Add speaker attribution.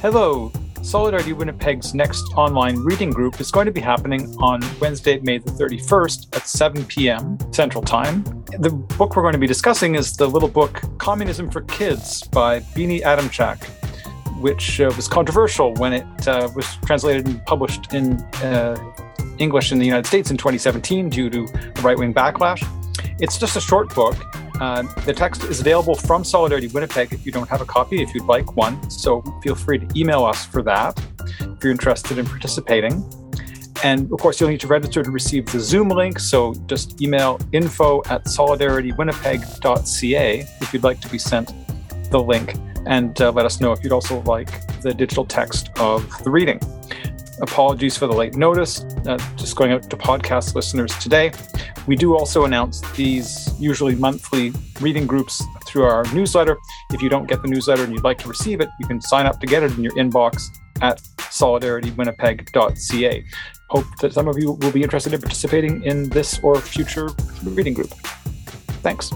Speaker 1: Hello. Solidarity Winnipeg's next online reading group is going to be happening on Wednesday, May the 31st at 7 p.m. Central Time. The book we're going to be discussing is the little book Communism for Kids by Bini Adamczak, which uh, was controversial when it uh, was translated and published in uh, English in the United States in 2017 due to right wing backlash. It's just a short book uh, the text is available from Solidarity Winnipeg if you don't have a copy, if you'd like one. So feel free to email us for that if you're interested in participating. And of course, you'll need to register to receive the Zoom link. So just email info at solidaritywinnipeg.ca if you'd like to be sent the link. And uh, let us know if you'd also like the digital text of the reading. Apologies for the late notice, uh, just going out to podcast listeners today. We do also announce these usually monthly reading groups through our newsletter. If you don't get the newsletter and you'd like to receive it, you can sign up to get it in your inbox at solidaritywinnipeg.ca. Hope that some of you will be interested in participating in this or future reading group. Thanks.